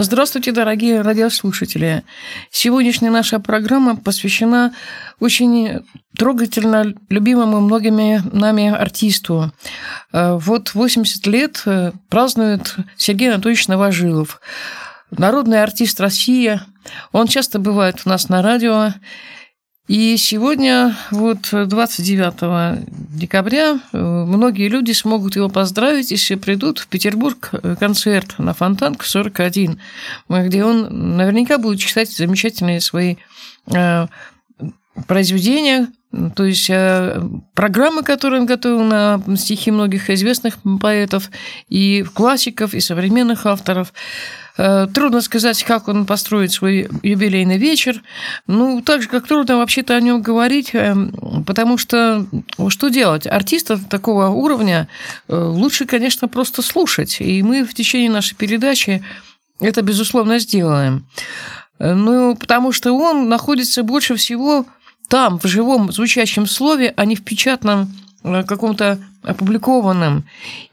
Здравствуйте, дорогие радиослушатели. Сегодняшняя наша программа посвящена очень трогательно любимому многими нами артисту. Э, вот 80 лет э, празднует Сергей Анатольевич Новожилов. Народный артист России. Он часто бывает у нас на радио. И сегодня, вот 29 декабря, э, многие люди смогут его поздравить, если придут в Петербург э, концерт на Фонтанку 41, где он наверняка будет читать замечательные свои э, произведения, то есть программы, которые он готовил на стихи многих известных поэтов, и классиков, и современных авторов. Э, трудно сказать, как он построит свой юбилейный вечер. Ну, так же, как трудно вообще-то о нем говорить, э, потому что что делать? Артиста такого уровня э, лучше, конечно, просто слушать. И мы в течение нашей передачи это, безусловно, сделаем. Ну, потому что он находится больше всего там, в живом звучащем слове, а не в печатном каком-то опубликованном.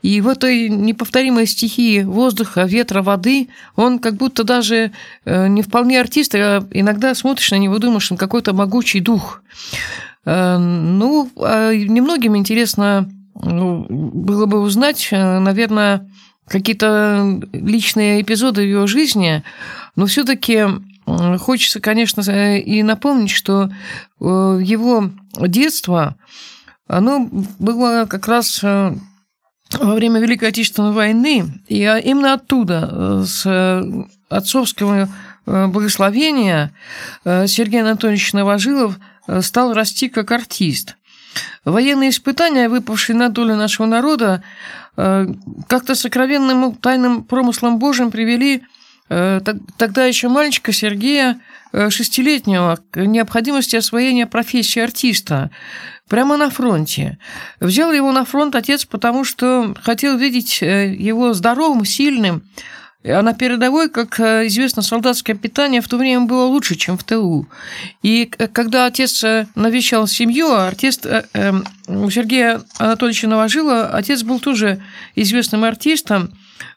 И в этой неповторимой стихии воздуха, ветра, воды он как будто даже э, не вполне артист, а иногда смотришь на него, думаешь, он какой-то могучий дух. Э, ну, а немногим интересно ну, было бы узнать, наверное, какие-то личные эпизоды в его жизни, но все-таки хочется, конечно, и напомнить, что его детство оно было как раз э, во время Великой Отечественной войны, и именно оттуда, э, с э, отцовского благословения, Сергей Анатольевич Новожилов стал расти как артист. Военные испытания, выпавшие на долю нашего народа, как-то сокровенным тайным промыслом Божьим привели тогда еще мальчика Сергея шестилетнего к необходимости освоения профессии артиста прямо на фронте. Взял его на фронт отец, потому что хотел видеть э, его здоровым, сильным, а на передовой, как э, известно, солдатское питание в то время было лучше, чем в ТУ. И когда отец э, навещал семью, а артист у Сергея Анатольевича Новожила, отец был тоже известным артистом,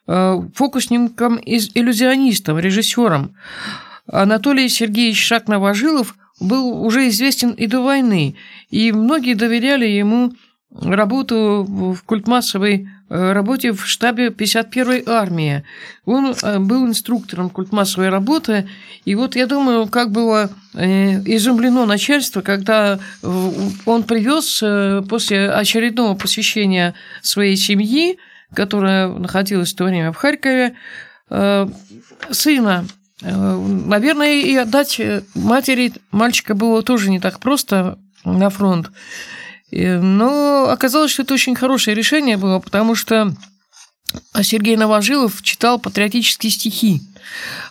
фокусником, иллюзионистом, режиссером. Анатолий Сергеевич Шак-Новожилов был уже известен и до войны, и многие доверяли ему работу в культмассовой э, работе в штабе 51-й армии. Он э, был инструктором культмассовой работы, и вот я думаю, как было э, изумлено начальство, когда он привез после очередного посещения своей семьи, которая находилась в то время в Харькове, сына. Наверное, и отдать матери. Мальчика было тоже не так просто на фронт. Но оказалось, что это очень хорошее решение было, потому что Сергей Новожилов читал патриотические стихи.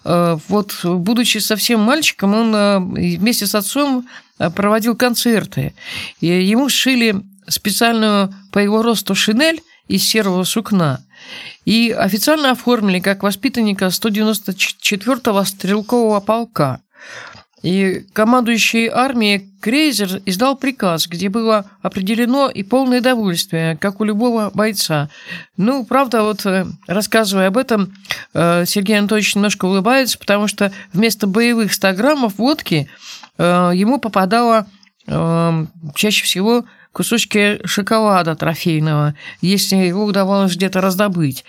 Э, вот, будучи совсем мальчиком, он э, вместе с отцом э, проводил концерты. И ему сшили специальную по его росту шинель из серого сукна и официально оформили как воспитанника 194-го стрелкового полка. И командующий армией Крейзер издал приказ, где было определено и полное довольствие, как у любого бойца. Ну, правда, вот э, рассказывая об этом, э, Сергей Анатольевич немножко улыбается, потому что вместо боевых 100 граммов водки э, ему попадало чаще всего кусочки шоколада трофейного, если его удавалось где-то раздобыть.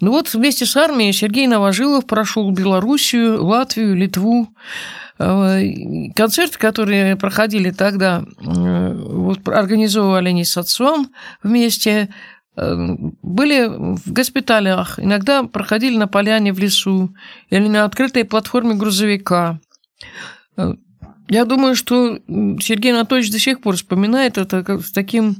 Ну вот вместе с армией Сергей Новожилов прошел Белоруссию, Латвию, Литву. Э, концерты, которые проходили тогда, э, вот организовывали они с отцом вместе, э, были в госпиталях, иногда проходили на поляне в лесу или на открытой платформе грузовика. Я думаю, что Сергей Анатольевич до сих пор вспоминает это с таким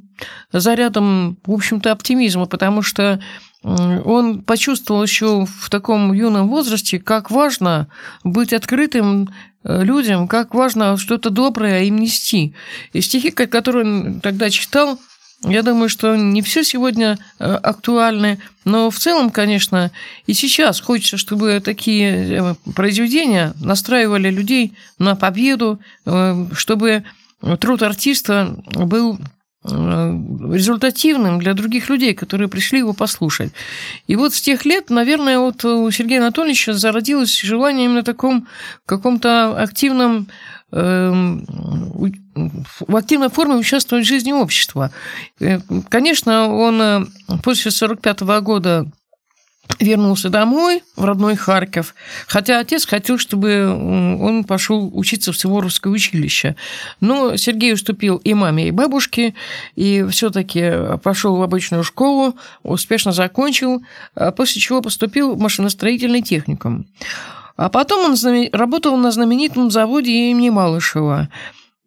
зарядом, в общем-то, оптимизма, потому что он почувствовал еще в таком юном возрасте, как важно быть открытым э, людям, как важно что-то доброе им нести. И стихи, которые он тогда читал, я думаю, что не все сегодня э, актуальны, но в целом, конечно, и сейчас хочется, чтобы такие э, произведения настраивали людей на победу, чтобы труд артиста был результативным для других людей, которые пришли его послушать. И вот с тех лет, наверное, вот у Сергея Анатольевича зародилось желание именно таком каком-то активном эм, в активной форме участвовать в жизни общества. Э, конечно, он э, после 1945 года вернулся домой, в родной Харьков, хотя отец хотел, чтобы он пошел учиться в Суворовское училище. Но Сергей уступил и маме, и бабушке, и все-таки пошел в обычную школу, успешно закончил, а после чего поступил в машиностроительный техникум. А потом он работал на знаменитом заводе имени Малышева –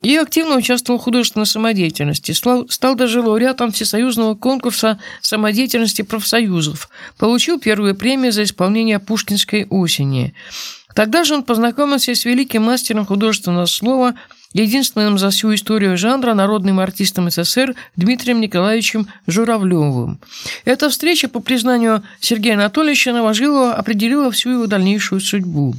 и активно участвовал в художественной самодеятельности. Стал даже лауреатом Всесоюзного конкурса самодеятельности профсоюзов. Получил первую премию за исполнение Пушкинской осени. Тогда же он познакомился с великим мастером художественного слова, единственным за всю историю жанра народным артистом СССР Дмитрием Николаевичем Журавлевым. Эта встреча, по признанию Сергея Анатольевича Новожилова, определила всю его дальнейшую судьбу.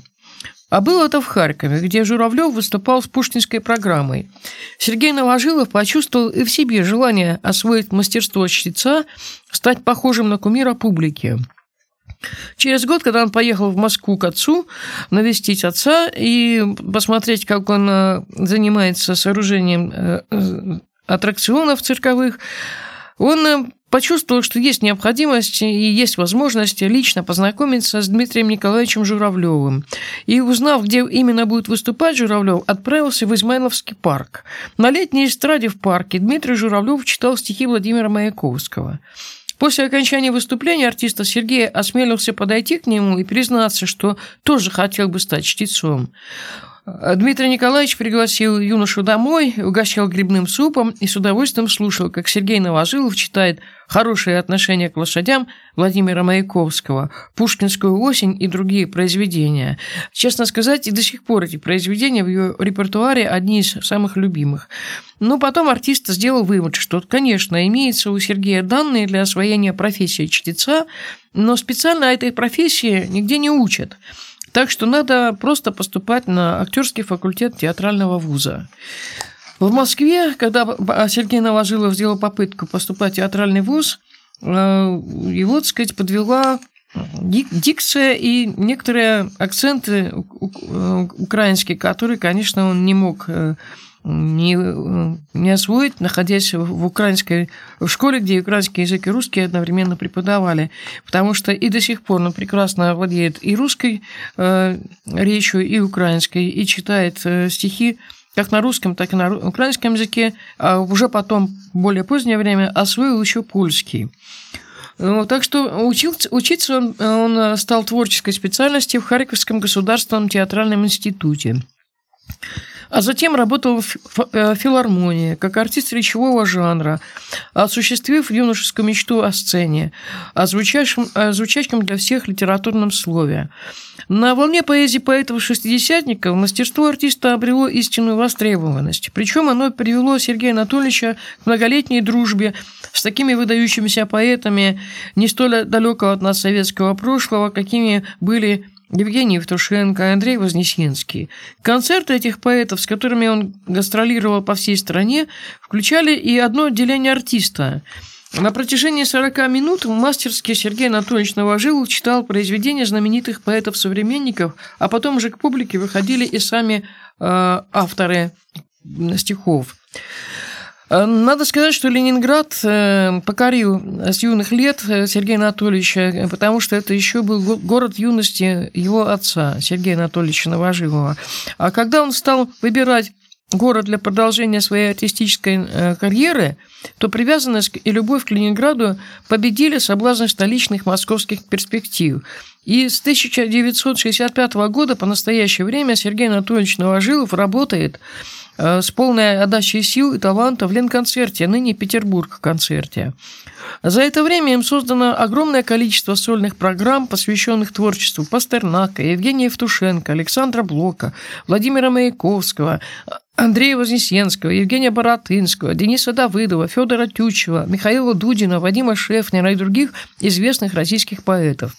А было это в Харькове, где Журавлев выступал с пушкинской программой. Сергей Новожилов почувствовал и в себе желание освоить мастерство чтеца, стать похожим на кумира публики. Через год, когда он поехал в Москву к отцу, навестить отца и посмотреть, как он э, занимается сооружением э, э, аттракционов цирковых, он почувствовал, что есть необходимость и есть возможность лично познакомиться с Дмитрием Николаевичем Журавлевым. И узнав, где именно будет выступать Журавлев, отправился в Измайловский парк. На летней эстраде в парке Дмитрий Журавлев читал стихи Владимира Маяковского. После окончания выступления артиста Сергей осмелился подойти к нему и признаться, что тоже хотел бы стать чтецом. Дмитрий Николаевич пригласил юношу домой, угощал грибным супом и с удовольствием слушал, как Сергей Новожилов читает «Хорошее отношение к лошадям» Владимира Маяковского, «Пушкинскую осень» и другие произведения. Честно сказать, и до сих пор эти произведения в ее репертуаре одни из самых любимых. Но потом артист сделал вывод, что, конечно, имеется у Сергея данные для освоения профессии чтеца, но специально этой профессии нигде не учат – так что надо просто поступать на актерский факультет театрального вуза. В Москве, когда Сергей Новожилов сделал попытку поступать в театральный вуз, э, его, так сказать, подвела дикция и некоторые акценты украинские, которые, конечно, он не мог э, не, не освоить, находясь в украинской в школе, где украинский язык и русский одновременно преподавали, потому что и до сих пор он прекрасно владеет и русской э, речью, и украинской, и читает э, стихи как на русском, так и на украинском языке, а уже потом, в более позднее время, освоил еще польский. Ну, так что учился, учиться он, он стал творческой специальности в Харьковском государственном театральном институте. А затем работал в э, филармонии, как артист речевого жанра, осуществив юношескую мечту о сцене, озвучащим, озвучащим для всех литературном слове. На волне поэзии поэтов-шестидесятников мастерство артиста обрело истинную востребованность. Причем оно привело Сергея Анатольевича к многолетней дружбе с такими выдающимися поэтами не столь далекого от нас советского прошлого, какими были Евгений Евтушенко, Андрей Вознесенский. Концерты этих поэтов, с которыми он гастролировал по всей стране, включали и одно отделение артиста. На протяжении 40 минут мастерский Сергей Анатольевич Новожилов читал произведения знаменитых поэтов-современников, а потом уже к публике выходили и сами э, авторы стихов. Э, надо сказать, что Ленинград э, покорил с юных лет э, Сергея Анатольевича, потому что это еще был город юности его отца, Сергея Анатольевича Новожилова. А когда он стал выбирать город для продолжения своей артистической карьеры, то привязанность и любовь к Ленинграду победили соблазны столичных московских перспектив. И с 1965 года по настоящее время Сергей Анатольевич Новожилов работает с полной отдачей сил и таланта в Ленконцерте, ныне Петербург-концерте. За это время им создано огромное количество сольных программ, посвященных творчеству Пастернака, Евгения Евтушенко, Александра Блока, Владимира Маяковского, Андрея Вознесенского, Евгения Боротынского, Дениса Давыдова, Федора Тючева, Михаила Дудина, Вадима Шефнера и других известных российских поэтов.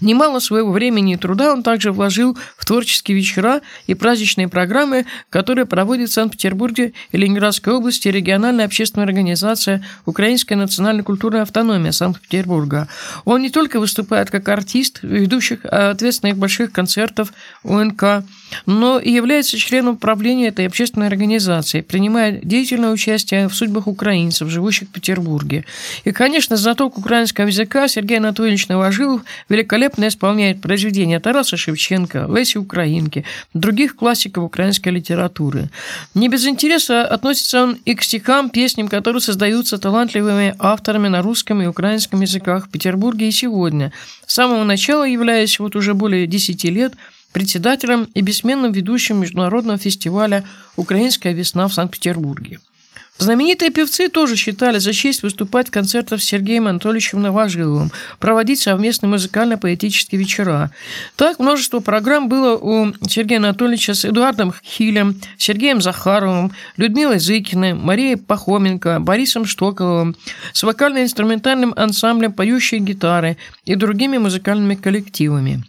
Немало своего времени и труда он также вложил в творческие вечера и праздничные программы, которые проводит в Санкт-Петербурге и Ленинградской области региональная общественная организация Украинская национальная культурная автономия Санкт-Петербурга. Он не только выступает как артист, ведущих ответственных больших концертов УНК, но и является членом правления этой общественной организации, принимая деятельное участие в судьбах украинцев, живущих в Петербурге. И, конечно, знаток украинского языка Сергей Анатольевич Новожилов великолепно исполняет произведения Тараса Шевченко, Леси Украинки, других классиков украинской литературы. Не без интереса относится он и к стихам, песням, которые создаются талантливыми авторами на русском и украинском языках в Петербурге и сегодня. С самого начала являясь вот уже более 10 лет – председателем и бессменным ведущим международного фестиваля «Украинская весна» в Санкт-Петербурге. Знаменитые певцы тоже считали за честь выступать в концертах с Сергеем Анатольевичем Новожиловым, проводить совместные музыкально-поэтические вечера. Так множество программ было у Сергея Анатольевича с Эдуардом Хилем, Сергеем Захаровым, Людмилой Зыкиной, Марией Пахоменко, Борисом Штоковым, с вокально-инструментальным ансамблем «Поющие гитары» и другими музыкальными коллективами.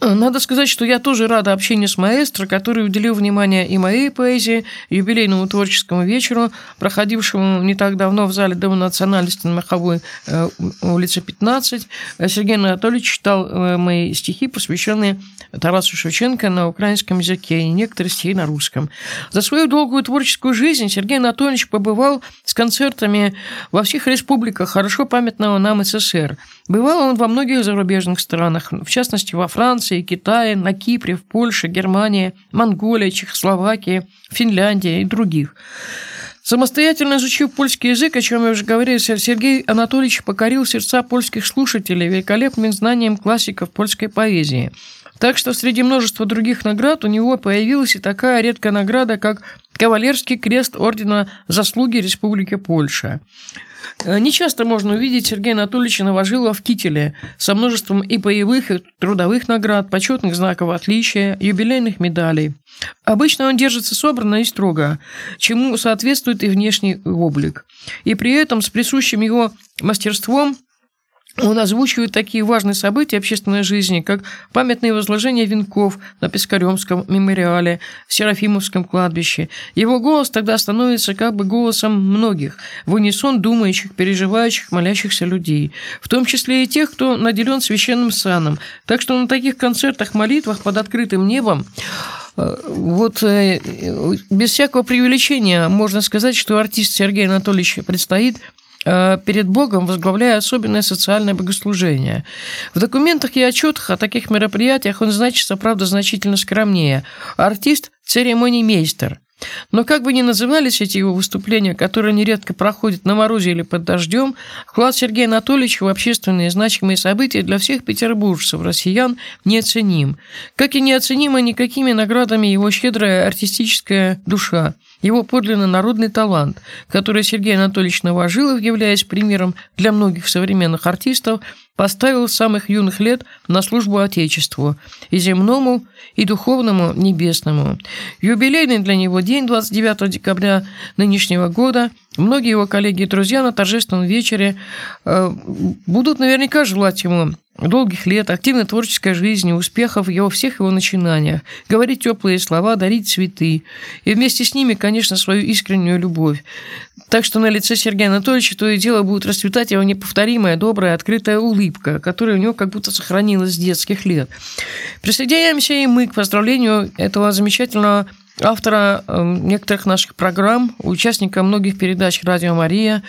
Надо сказать, что я тоже рада общению с маэстро, который уделил внимание и моей поэзии, юбилейному творческому вечеру, проходившему не так давно в зале Дома национальности на Маховой э, улице 15. Сергей Анатольевич читал э, мои стихи, посвященные Тарасу Шевченко на украинском языке и некоторые стихи на русском. За свою долгую творческую жизнь Сергей Анатольевич побывал с концертами во всех республиках хорошо памятного нам СССР. Бывал он во многих зарубежных странах, в частности во Франции, Китае, на Кипре, в Польше, Германии, Монголии, Чехословакии, Финляндии и других. Самостоятельно изучив польский язык, о чем я уже говорил, Сергей Анатольевич покорил сердца польских слушателей великолепным знанием классиков польской поэзии. Так что среди множества других наград у него появилась и такая редкая награда, как Кавалерский крест Ордена Заслуги Республики Польша. Э, нечасто можно увидеть Сергея Анатольевича Новожилова в кителе со множеством и боевых, и трудовых наград, почетных знаков отличия, юбилейных медалей. Обычно он держится собранно и строго, чему соответствует и внешний облик. И при этом с присущим его мастерством он озвучивает такие важные события общественной жизни, как памятные возложения венков на Пискарёмском мемориале, Серафимовском кладбище. Его голос тогда становится как бы голосом многих, в унисон думающих, переживающих, молящихся людей, в том числе и тех, кто наделен священным саном. Так что на таких концертах, молитвах под открытым небом э, вот э, без всякого преувеличения можно сказать, что артист Сергей Анатольевич предстоит Э, перед Богом, возглавляя особенное социальное богослужение. В документах и отчетах о таких мероприятиях он значится, правда, значительно скромнее. Артист – церемонимейстер. Но как бы ни назывались эти его выступления, которые нередко проходят на морозе или под дождем, вклад Сергея Анатольевича в общественные значимые события для всех петербуржцев, россиян, неоценим. Как и неоценима никакими наградами его щедрая артистическая душа – его подлинно народный талант, который Сергей Анатольевич Новожилов, являясь примером для многих современных артистов, поставил с самых юных лет на службу Отечеству, и земному, и духовному, небесному. Юбилейный для него день 29 декабря нынешнего года многие его коллеги и друзья на торжественном вечере э, будут наверняка желать ему долгих лет, активной творческой жизни, успехов его всех его начинаниях, говорить теплые слова, дарить цветы. И вместе с ними, конечно, свою искреннюю любовь. Так что на лице Сергея Анатольевича то и дело будет расцветать его неповторимая, добрая, открытая улыбка, которая у него как будто сохранилась с детских лет. Присоединяемся и мы к поздравлению этого замечательного автора эм, некоторых наших программ, участника многих передач «Радио Мария»,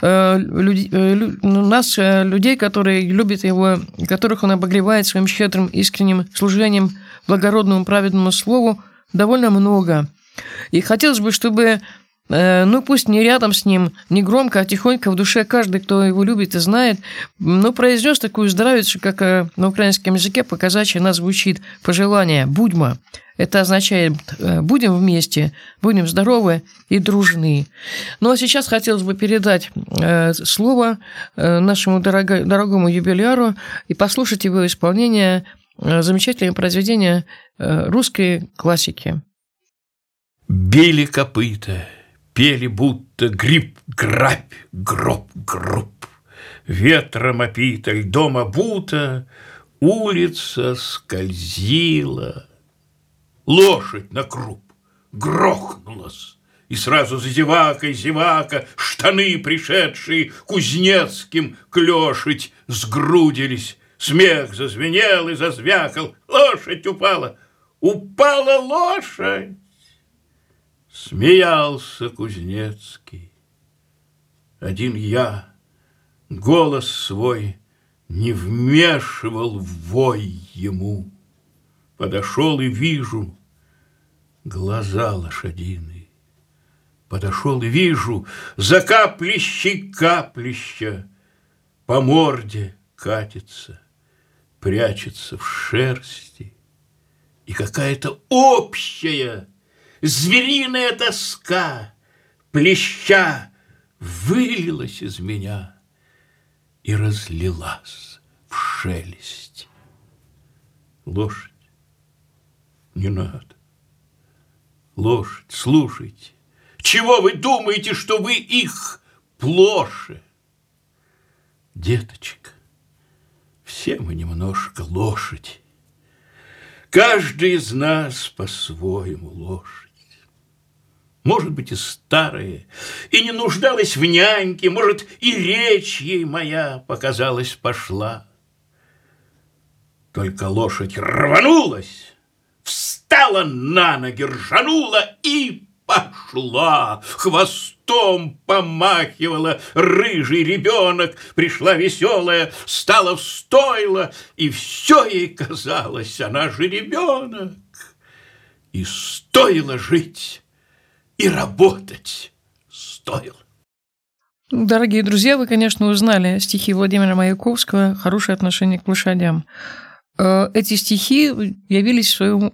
э, э, ну, нас, э, людей, которые любят его, которых он обогревает своим щедрым, искренним служением благородному, праведному слову, довольно много. И хотелось бы, чтобы ну пусть не рядом с ним, не громко, а тихонько в душе каждый, кто его любит и знает, ну, произнес такую здравицу, как на украинском языке показачья она звучит, пожелание «будьма». Это означает, э, будем вместе, будем здоровы и дружны. Ну а сейчас хотелось бы передать э, слово э, нашему дорого, дорогому юбиляру и послушать его исполнение замечательного произведения русской классики. Били копыта, пели будто гриб, грабь, гроб, гроб. ветром опита, льдом обута, улица скользила. Лошадь на круп грохнулась, и сразу за зевакой зевака штаны, пришедшие кузнецким клешить, сгрудились. Смех зазвенел и зазвякал. Лошадь упала. Упала лошадь. Смеялся Кузнецкий. Один я голос свой не вмешивал в вой ему. Подошел и вижу глаза лошадиные. Подошел и вижу, за каплищей каплища По морде катится, прячется в шерсти. И какая-то общая звериная тоска Плеща вылилась из меня И разлилась в шелесть. Лошадь, не надо. Лошадь, слушайте, чего вы думаете, что вы их плоше? Деточка, все мы немножко лошадь. Каждый из нас по-своему лошадь. Может быть, и старая, и не нуждалась в няньке, может, и речь ей моя показалась пошла. Только лошадь рванулась, встала на ноги, ржанула и пошла, хвостом помахивала рыжий ребенок, пришла веселая, стала в стойло, и все ей казалось, она же ребенок. И стоило жить, и работать стоило. Дорогие друзья, вы, конечно, узнали стихи Владимира Маяковского «Хорошее отношение к лошадям». Э, эти стихи явились своего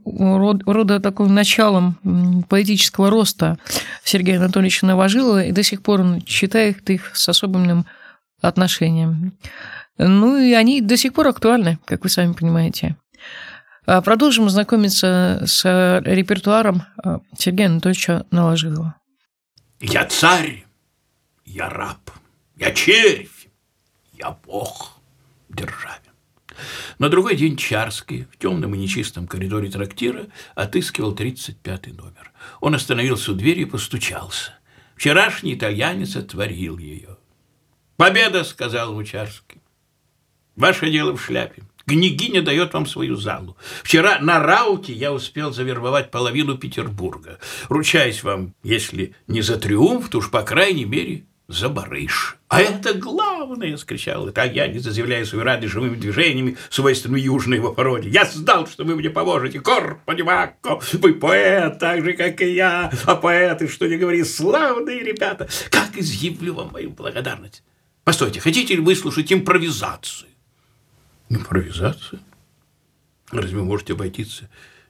рода таким началом поэтического роста Сергея Анатольевича Новожилова, и до сих пор он читает их с особенным отношением. Ну и они до сих пор актуальны, как вы сами понимаете. А продолжим знакомиться с репертуаром э, Сергея Анатольевича Новожилова. Я царь, я раб, я червь, я бог державе. На другой день Чарский в темном и нечистом коридоре трактира отыскивал 35-й номер. Он остановился у двери и постучался. Вчерашний итальянец отворил ее. «Победа!» – сказал ему Чарский. «Ваше дело в шляпе. Княгиня дает вам свою залу. Вчера на рауте я успел завербовать половину Петербурга. Ручаюсь вам, если не за триумф, то уж по крайней мере за барыш. А это главное, скричал итальянец, заявляя свою радость живыми движениями, свойственными южной его породе. Я знал, что вы мне поможете. Корпо Димакко, вы поэт, так же, как и я. А поэты, что не говори, славные ребята. Как изъявлю вам мою благодарность? Постойте, хотите ли выслушать импровизацию? Импровизацию? Разве вы можете обойтись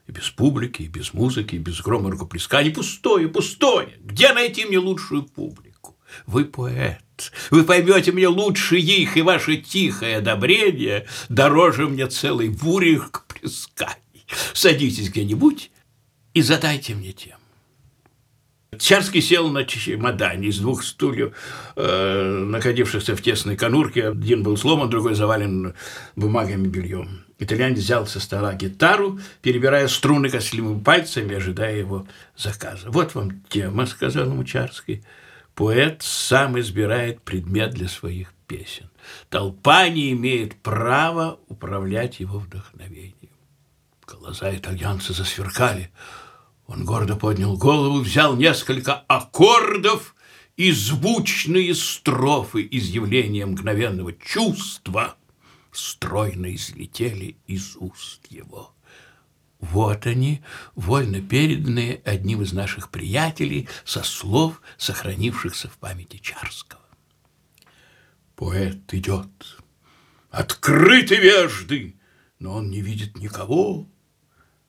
и без публики, и без музыки, и без грома рукоплесканий? Пустое, пустое. Где найти мне лучшую публику? Вы поэт. Вы поймете мне лучше их, и ваше тихое одобрение дороже мне целой бури к. Садитесь где-нибудь и задайте мне тему. Чарский сел на чемодане из двух стульев, э, находившихся в тесной конурке. Один был сломан, другой завален бумагами бельем. Итальянец взял со стола гитару, перебирая струны костлivыми пальцами, ожидая его заказа. «Вот вам тема», — сказал ему Чарский. Поэт сам избирает предмет для своих песен. Толпа не имеет права управлять его вдохновением. Глаза итальянца засверкали. Он гордо поднял голову, взял несколько аккордов и звучные строфы изъявления мгновенного чувства стройно излетели из уст его. Вот они, вольно переданные одним из наших приятелей со слов, сохранившихся в памяти Чарского. Поэт идет, открыты вежды, но он не видит никого.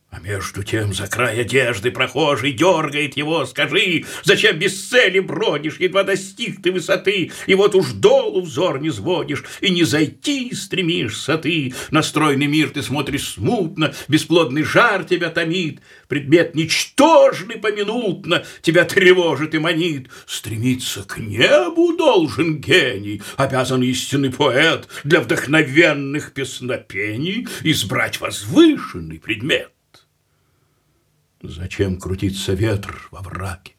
А между тем за край одежды прохожий дергает его. Скажи, зачем без цели бродишь, едва достиг ты высоты, И вот уж долу взор не сводишь, и не зайти стремишься ты. На стройный мир ты смотришь смутно, бесплодный жар тебя томит, Предмет ничтожный поминутно тебя тревожит и манит. Стремиться к небу должен гений, обязан истинный поэт Для вдохновенных песнопений избрать возвышенный предмет. Зачем крутится ветр во враге?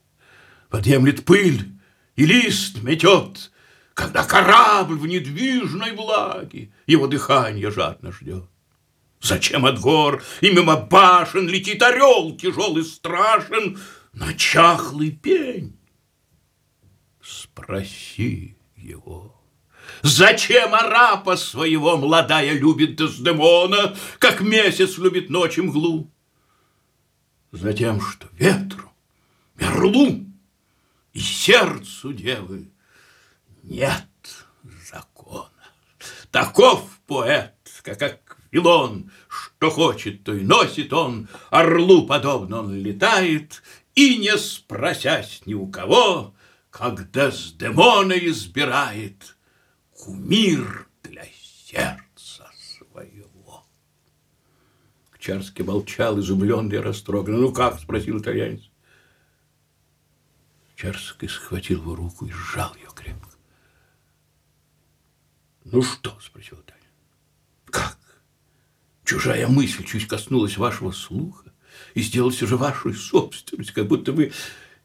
Подъемлет пыль и лист метет, Когда корабль в недвижной влаге Его дыхание жадно ждет. Зачем от гор и мимо башен Летит орел тяжелый страшен На чахлый пень? Спроси его. Зачем арапа своего молодая любит Дездемона, Как месяц любит ночь мглу? Затем, что ветру, мерлу и сердцу девы нет закона. Таков поэт, как Аквилон, что хочет, то и носит он, орлу подобно он летает, и, не спросясь ни у кого, когда с демона избирает кумир для сердца. Чарский молчал, изумленный и растроганный. «Ну как?» – спросил итальянец. Чарский схватил его руку и сжал ее крепко. «Ну что?» – спросил итальянец. «Как? Чужая мысль чуть коснулась вашего слуха и сделалась уже вашей собственностью, как будто вы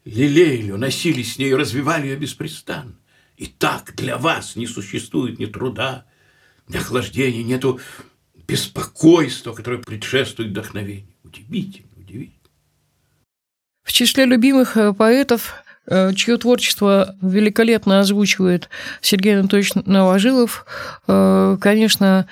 лелеяли носили с ней, развивали ее беспрестанно. И так для вас не существует ни труда, ни охлаждения, нету беспокойство, которое предшествует вдохновению. Удивительно, удивительно. В числе любимых э, поэтов, э, чье творчество великолепно озвучивает Сергей Анатольевич Новожилов, э, конечно,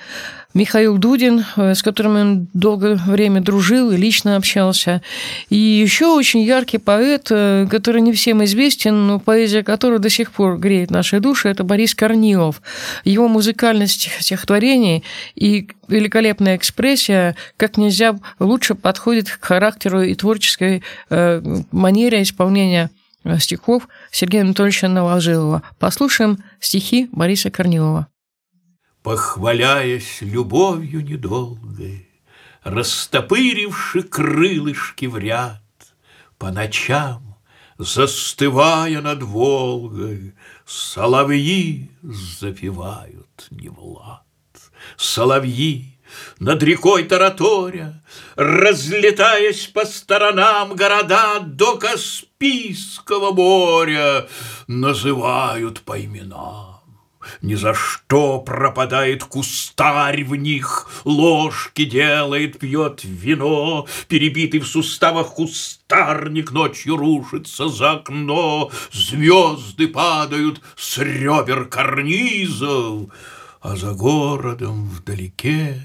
Михаил Дудин, э, с которым он долгое время дружил и лично общался. И еще очень яркий поэт, э, который не всем известен, но поэзия которого до сих пор греет наши души, это Борис Корнилов. Его музыкальность стихотворений и великолепная экспрессия как нельзя лучше подходит к характеру и творческой э, манере исполнения стихов Сергея Анатольевича Новожилова. Послушаем стихи Бориса Корнилова похваляясь любовью недолгой, Растопыривши крылышки в ряд, По ночам, застывая над Волгой, Соловьи запевают не Влад. Соловьи над рекой Тараторя, Разлетаясь по сторонам города До Каспийского моря, Называют по именам. Ни за что пропадает кустарь в них, Ложки делает, пьет вино, Перебитый в суставах кустарник Ночью рушится за окно, Звезды падают с ребер карнизов, А за городом вдалеке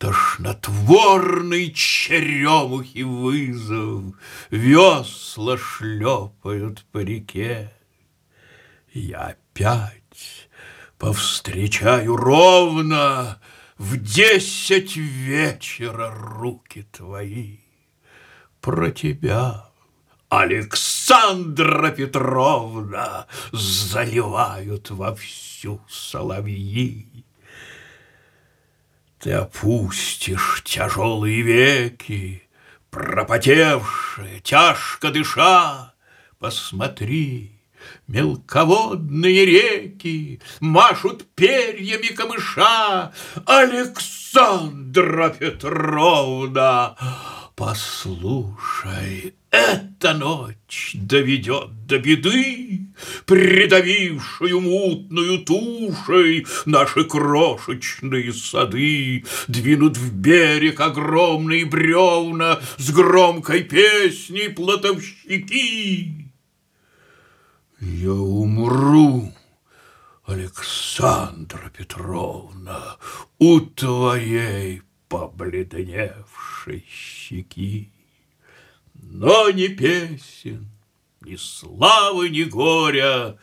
Тошнотворный черемухи вызов, Весла шлепают по реке. Я опять Повстречаю ровно в десять вечера руки твои. Про тебя, Александра Петровна, заливают вовсю соловьи. Ты опустишь тяжелые веки, пропотевшие, тяжко дыша, посмотри, Мелководные реки машут перьями камыша. Александра Петровна, послушай, эта ночь доведет до беды, Придавившую мутную тушей Наши крошечные сады, Двинут в берег огромные бревна С громкой песней платовщики. Я умру, Александра Петровна, у твоей побледневшей щеки. Но ни песен, ни славы, ни горя,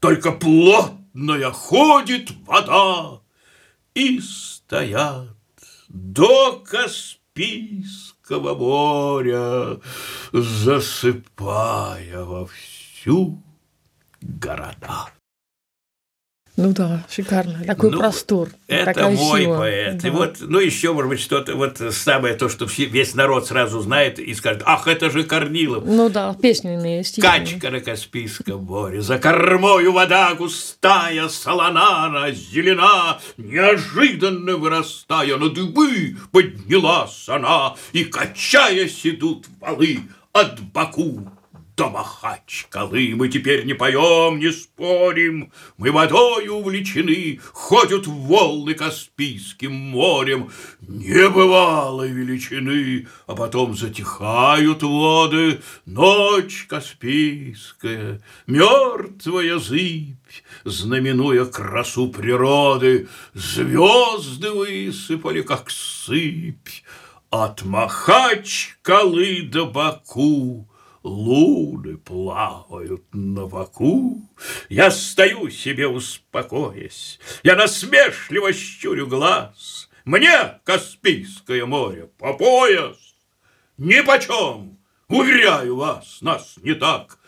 Только плотная ходит вода, И стоят до Каспийского моря, засыпая во всю города. Ну да, шикарно. Такой ну, простор. Это мой сила. поэт. Да. И вот, ну, еще, может быть, что-то, вот самое то, что все, весь народ сразу знает и скажет, ах, это же Корнилов. Ну да, песенные стихи. Качка на Каспийском море, за кормою вода густая, солонана, зелена, неожиданно вырастая на дыбы, поднялась она, и, качаясь, идут валы от До Махачкалы мы теперь не поем, не спорим, Мы водой увлечены, ходят волны Каспийским морем, Небывалой величины, а потом затихают воды, Ночь Каспийская, мертвая зыбь, Знаменуя красу природы, Звезды высыпали, как сыпь, От Махачкалы до Баку Луны плавают на боку. Я стою себе успокоясь, Я насмешливо щурю глаз. Мне Каспийское море по пояс. Ни почем, уверяю вас, нас не так.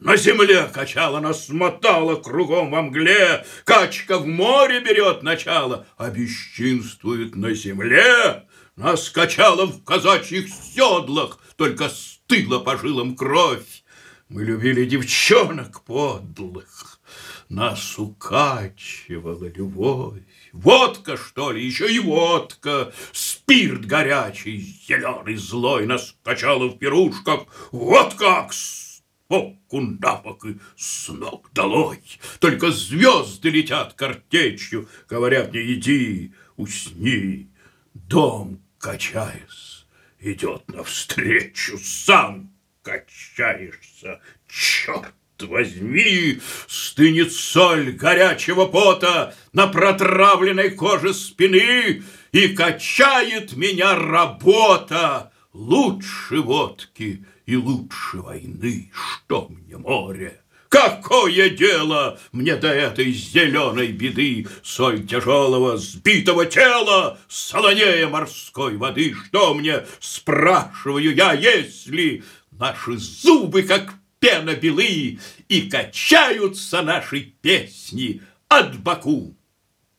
На земле качала, нас мотала кругом во мгле, Качка в море берет начало, а бесчинствует на земле. Нас качала в казачьих седлах, только стыла по жилам кровь. Мы любили девчонок подлых, нас укачивала любовь. Водка, что ли, еще и водка, спирт горячий, зеленый, злой, нас качала в пирушках. Вот как сбоку на бок и с ног долой. Только звезды летят картечью, говорят мне, иди, усни. Дом, качаясь, идет навстречу, сам качаешься, черт возьми, стынет соль горячего пота на протравленной коже спины, и качает меня работа лучше водки и лучше войны, что мне море. Какое дело мне до этой зеленой беды, Соль тяжелого сбитого тела, солонея морской воды? Что мне, спрашиваю я, если наши зубы, как пена белы, И качаются наши песни от Баку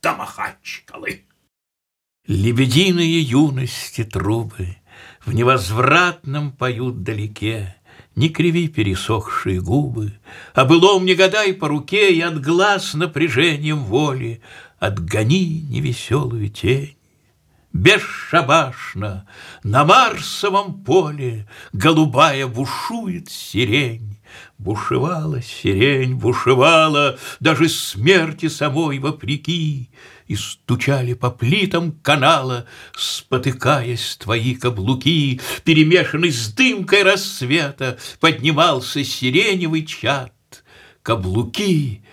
до Махачкалы? Лебединые юности трубы В невозвратном поют далеке, не криви пересохшие губы, А былом не гадай по руке И от глаз напряжением воли Отгони невеселую тень. Бесшабашно на Марсовом поле Голубая бушует сирень. Бушевала сирень, бушевала Даже смерти самой вопреки, и стучали по плитам канала, Спотыкаясь твои каблуки, Перемешанный с дымкой рассвета, Поднимался сиреневый чад. Каблуки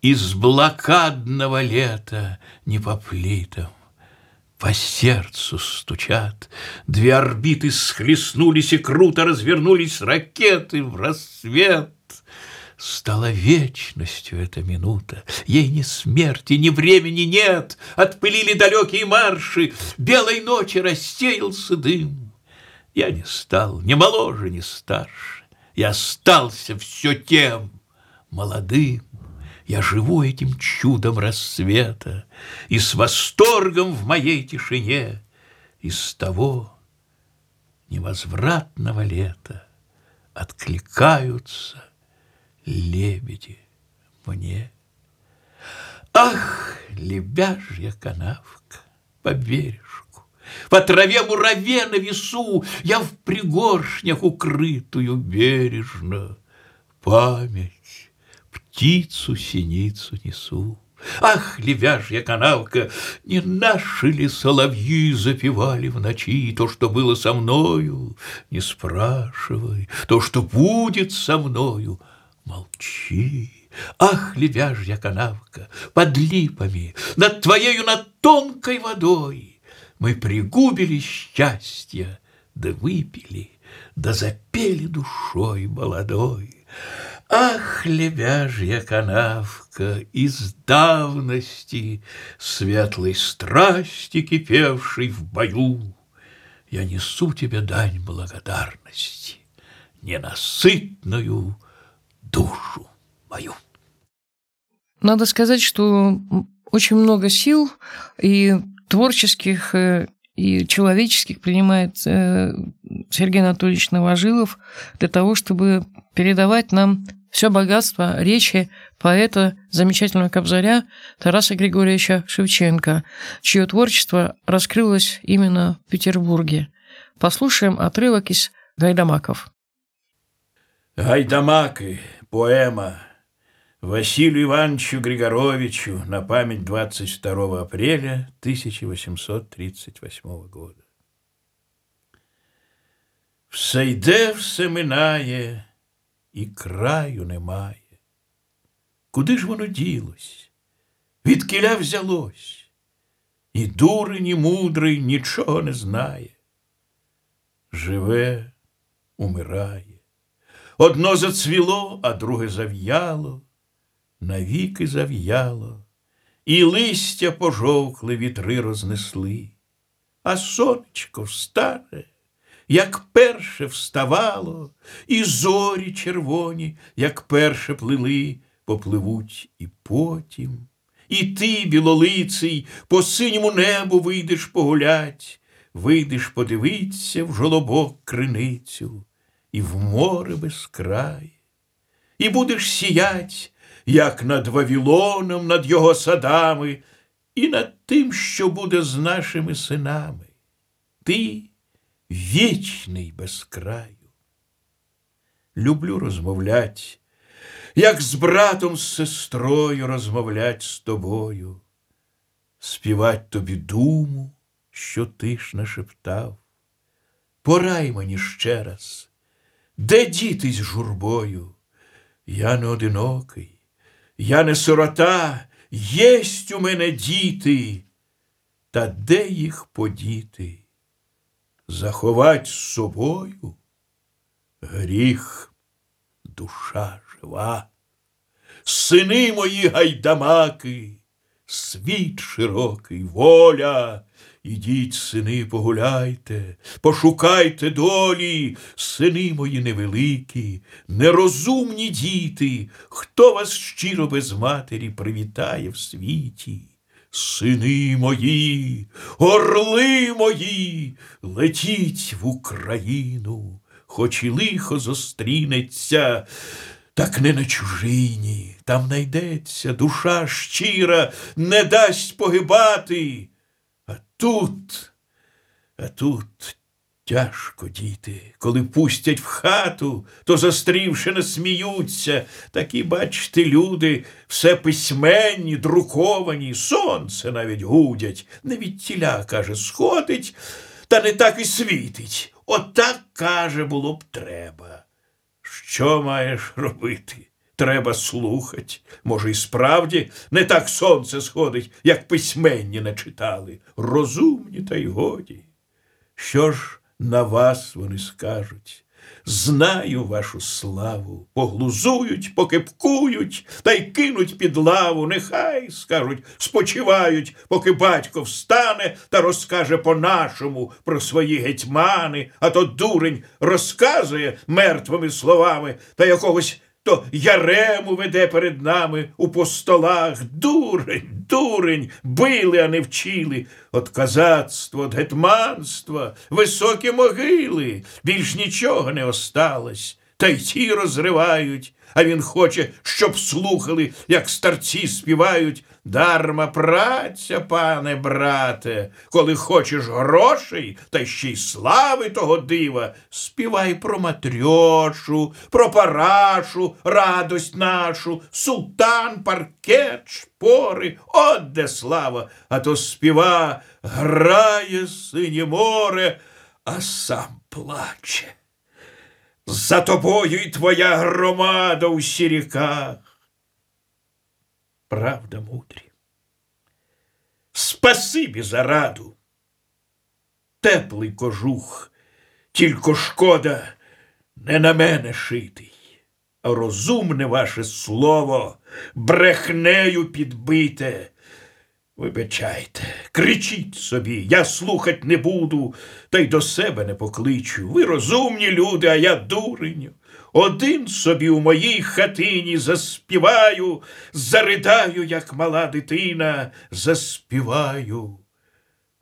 из блокадного лета Не по плитам, по сердцу стучат. Две орбиты схлестнулись и круто развернулись ракеты в рассвет. Стала вечностью эта минута, Ей ни смерти, ни времени нет, Отпылили далекие марши, Белой ночи рассеялся дым. Я не стал ни моложе, ни старше, Я остался все тем молодым. Я живу этим чудом рассвета, И с восторгом в моей тишине Из того невозвратного лета Откликаются лебеди мне. Ах, лебяжья канавка по бережку, По траве мураве на весу Я в пригоршнях укрытую бережно Память, птицу синицу несу. Ах, лебяжья канавка, не наши ли соловьи запевали в ночи То, что было со мною, не спрашивай, То, что будет со мною — Молчи, ах, лебяжья канавка, под липами, Над твоею, над тонкой водой Мы пригубили счастье, да выпили, Да запели душой молодой. Ах, лебяжья канавка, из давности Светлой страсти, кипевшей в бою, я несу тебе дань благодарности, ненасытную душу мою. Надо сказать, что очень много сил и творческих, э, и человеческих принимает э, Сергей Анатольевич Новожилов для того, чтобы передавать нам все богатство речи поэта, замечательного кобзаря Тараса Григорьевича Шевченко, чье творчество раскрылось именно в Петербурге. Послушаем отрывок из «Гайдамаков». «Гайдамаки» – поэма Василию Ивановичу Григоровичу на память 22 апреля 1838 года. Все йде, все минає, і краю немає. Куди ж воно ділось? Від кіля взялось, і дурень, і мудрий нічого не знає. Живе, умирає. Одно зацвіло, а друге зав'яло, навіки зав'яло, і листя пожовкли вітри рознесли, а сонечко встане як перше вставало, і зорі червоні, як перше плили, попливуть і потім. І ти, білолиций, по синьому небу вийдеш погулять, вийдеш подивиться в жолобок криницю і в море безкрає, і будеш сіять, як над Вавілоном, над його садами, і над тим, що буде з нашими синами. Ти вічний без краю. Люблю розмовлять, як з братом, з сестрою розмовлять з тобою, співать тобі думу, що ти ж нашептав. Порай мені ще раз, де дітись журбою? Я не одинокий, я не сирота, єсть у мене діти, та де їх подіти? заховать з собою гріх, душа жива, сини мої гайдамаки, світ широкий, воля. Ідіть, сини, погуляйте, пошукайте долі, сини мої невеликі, нерозумні діти, хто вас щиро без матері привітає в світі. Сини мої, орли мої, летіть в Україну, хоч і лихо зустрінеться, так не на чужині, там найдеться душа щира, не дасть погибати. Тут, а тут Тяжко, діти, коли пустять в хату, то застрівши не сміються. Такі, бачите, люди все письменні, друковані, сонце навіть гудять, не від тіля, каже, сходить, та не так і світить. Отак, каже, було б треба. Що маєш робити? Треба слухать. Може, і справді не так сонце сходить, як письменні не читали. Розумні, та й годі. Що ж? на вас вони скажуть. Знаю вашу славу, поглузують, покипкують та й кинуть під лаву. Нехай, скажуть, спочивають, поки батько встане та розкаже по-нашому про свої гетьмани, а то дурень розказує мертвими словами та якогось то ярему веде перед нами у постолах. Дурень, дурень, били, а не вчили. От казацтва, от гетманства, високі могили, більш нічого не осталось. Та й ті розривають, а він хоче, щоб слухали, як старці співають. Дарма праця, пане брате, коли хочеш грошей та ще й слави того дива, співай про матрьошу, про парашу, радость нашу, султан, паркет, шпори, от де слава, а то співа грає синє море, а сам плаче. За тобою й твоя громада у сіріках правда мудрі. Спасибі за раду. Теплий кожух, тільки шкода не на мене шитий, а розумне ваше слово брехнею підбите. Вибачайте, кричіть собі, я слухать не буду, та й до себе не покличу. Ви розумні люди, а я дурень. Один собі у моїй хатині заспіваю, заридаю, як мала дитина, заспіваю.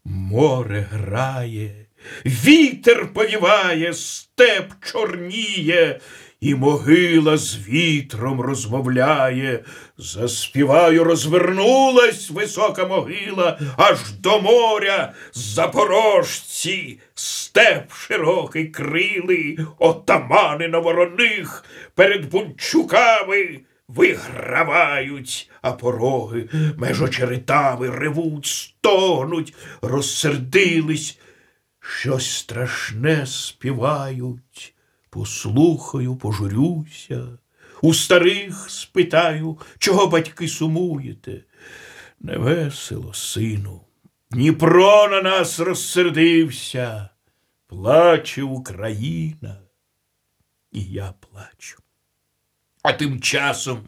Море грає, вітер повіває, степ чорніє, і могила з вітром розмовляє. Заспіваю, розвернулась висока могила, аж до моря запорожці, степ широкий крили, отамани на вороних перед бунчуками вигравають, а пороги меж очеретами ревуть, стогнуть, розсердились, щось страшне співають. Послухаю, пожурюся, у старих спитаю, чого батьки сумуєте. Невесело, сину, Дніпро на нас розсердився, плаче Україна, і я плачу. А тим часом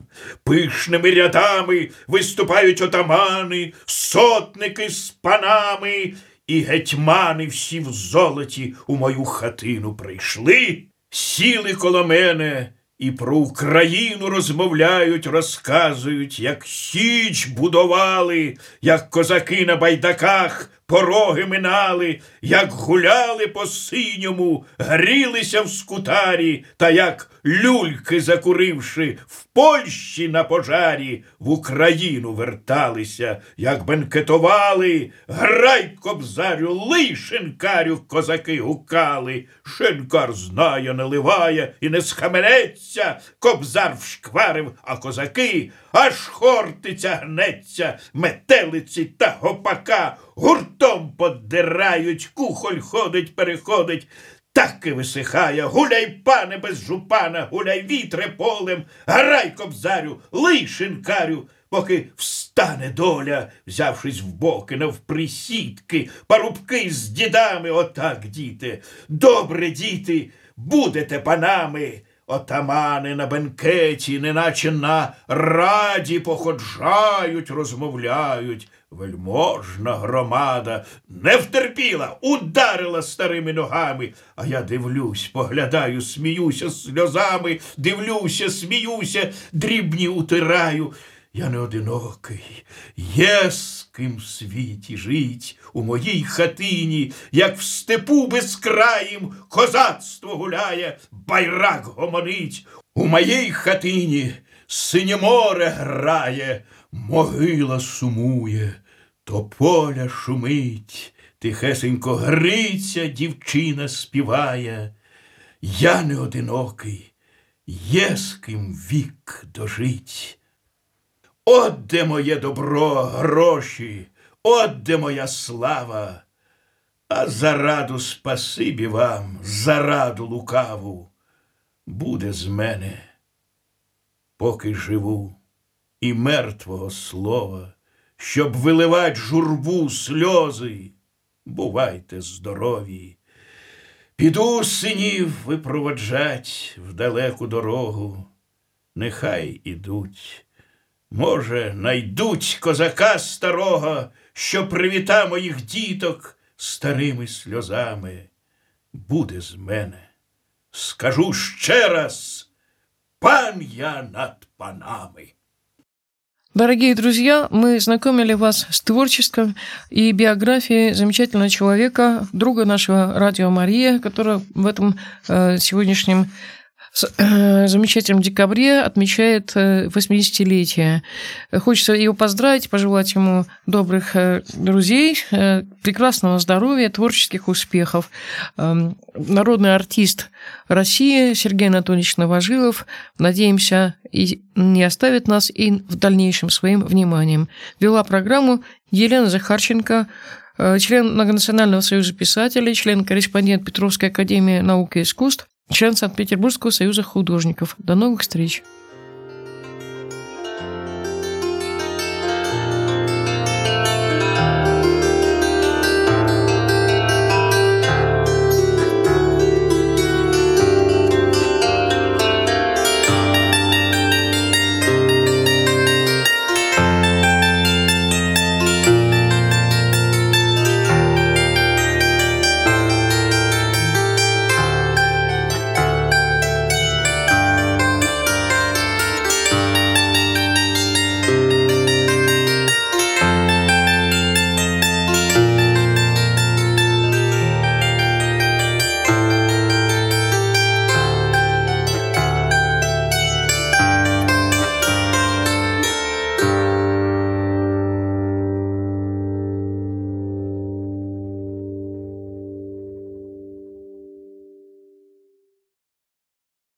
пишними рядами виступають отамани, сотники з панами, і гетьмани всі в золоті у мою хатину прийшли, сіли коло мене і про Україну розмовляють, розказують, як січ будували, як козаки на байдаках пороги минали, як гуляли по синьому, грілися в скутарі, та як люльки, закуривши, в Польщі на пожарі, в Україну верталися, як бенкетували, грай кобзарю, лий шинкарю, козаки гукали. Шинкар знає, наливає і не схаменеться, кобзар вшкварив, а козаки аж хортиця гнеться, метелиці та гопака гуртом поддирають, кухоль ходить, переходить. Так і висихає, гуляй, пане, без жупана, гуляй вітре полем, грай кобзарю, лий шинкарю, поки встане доля, взявшись в боки, навприсідки, парубки з дідами, отак, діти, добре, діти, будете панами. Отамани на бенкеті, неначе на раді походжають, розмовляють. Вельможна громада не втерпіла, ударила старими ногами. А я дивлюсь, поглядаю, сміюся сльозами, дивлюся, сміюся, дрібні утираю. Я не одинокий, є з ким в світі жить, у моїй хатині, як в степу безкраїм козацтво гуляє, байрак гомонить. У моїй хатині синє море грає, могила сумує, то поля шумить, тихесенько гриця дівчина співає. Я не одинокий, є з ким вік дожить. От де моє добро, гроші, от де моя слава, а зараду спасибі вам, зараду лукаву, буде з мене, поки живу, і мертвого слова, щоб виливать журбу сльози, бувайте здорові. Піду синів випроводжать в далеку дорогу, нехай ідуть. Може, найдуть козака старого, що привіта моїх діток старими сльозами. Буде з мене. Скажу ще раз, пан я над панами. Дорогие друзья, мы знакомили вас с творчеством и биографией замечательного человека, друга нашего радио Мария, который в этом э, сегодняшнем Э, замечательном декабре отмечает 80-летие. Э, Хочется его поздравить, пожелать ему добрых э, друзей, прекрасного здоровья, творческих успехов. Эм, народный артист России Сергей Анатольевич Новожилов, надеемся, и не оставит нас и в дальнейшем своим вниманием. Вела программу Елена Захарченко, член Многонационального союза писателей, член-корреспондент Петровской академии наук и искусств, член Санкт-Петербургского союза художников. До новых встреч!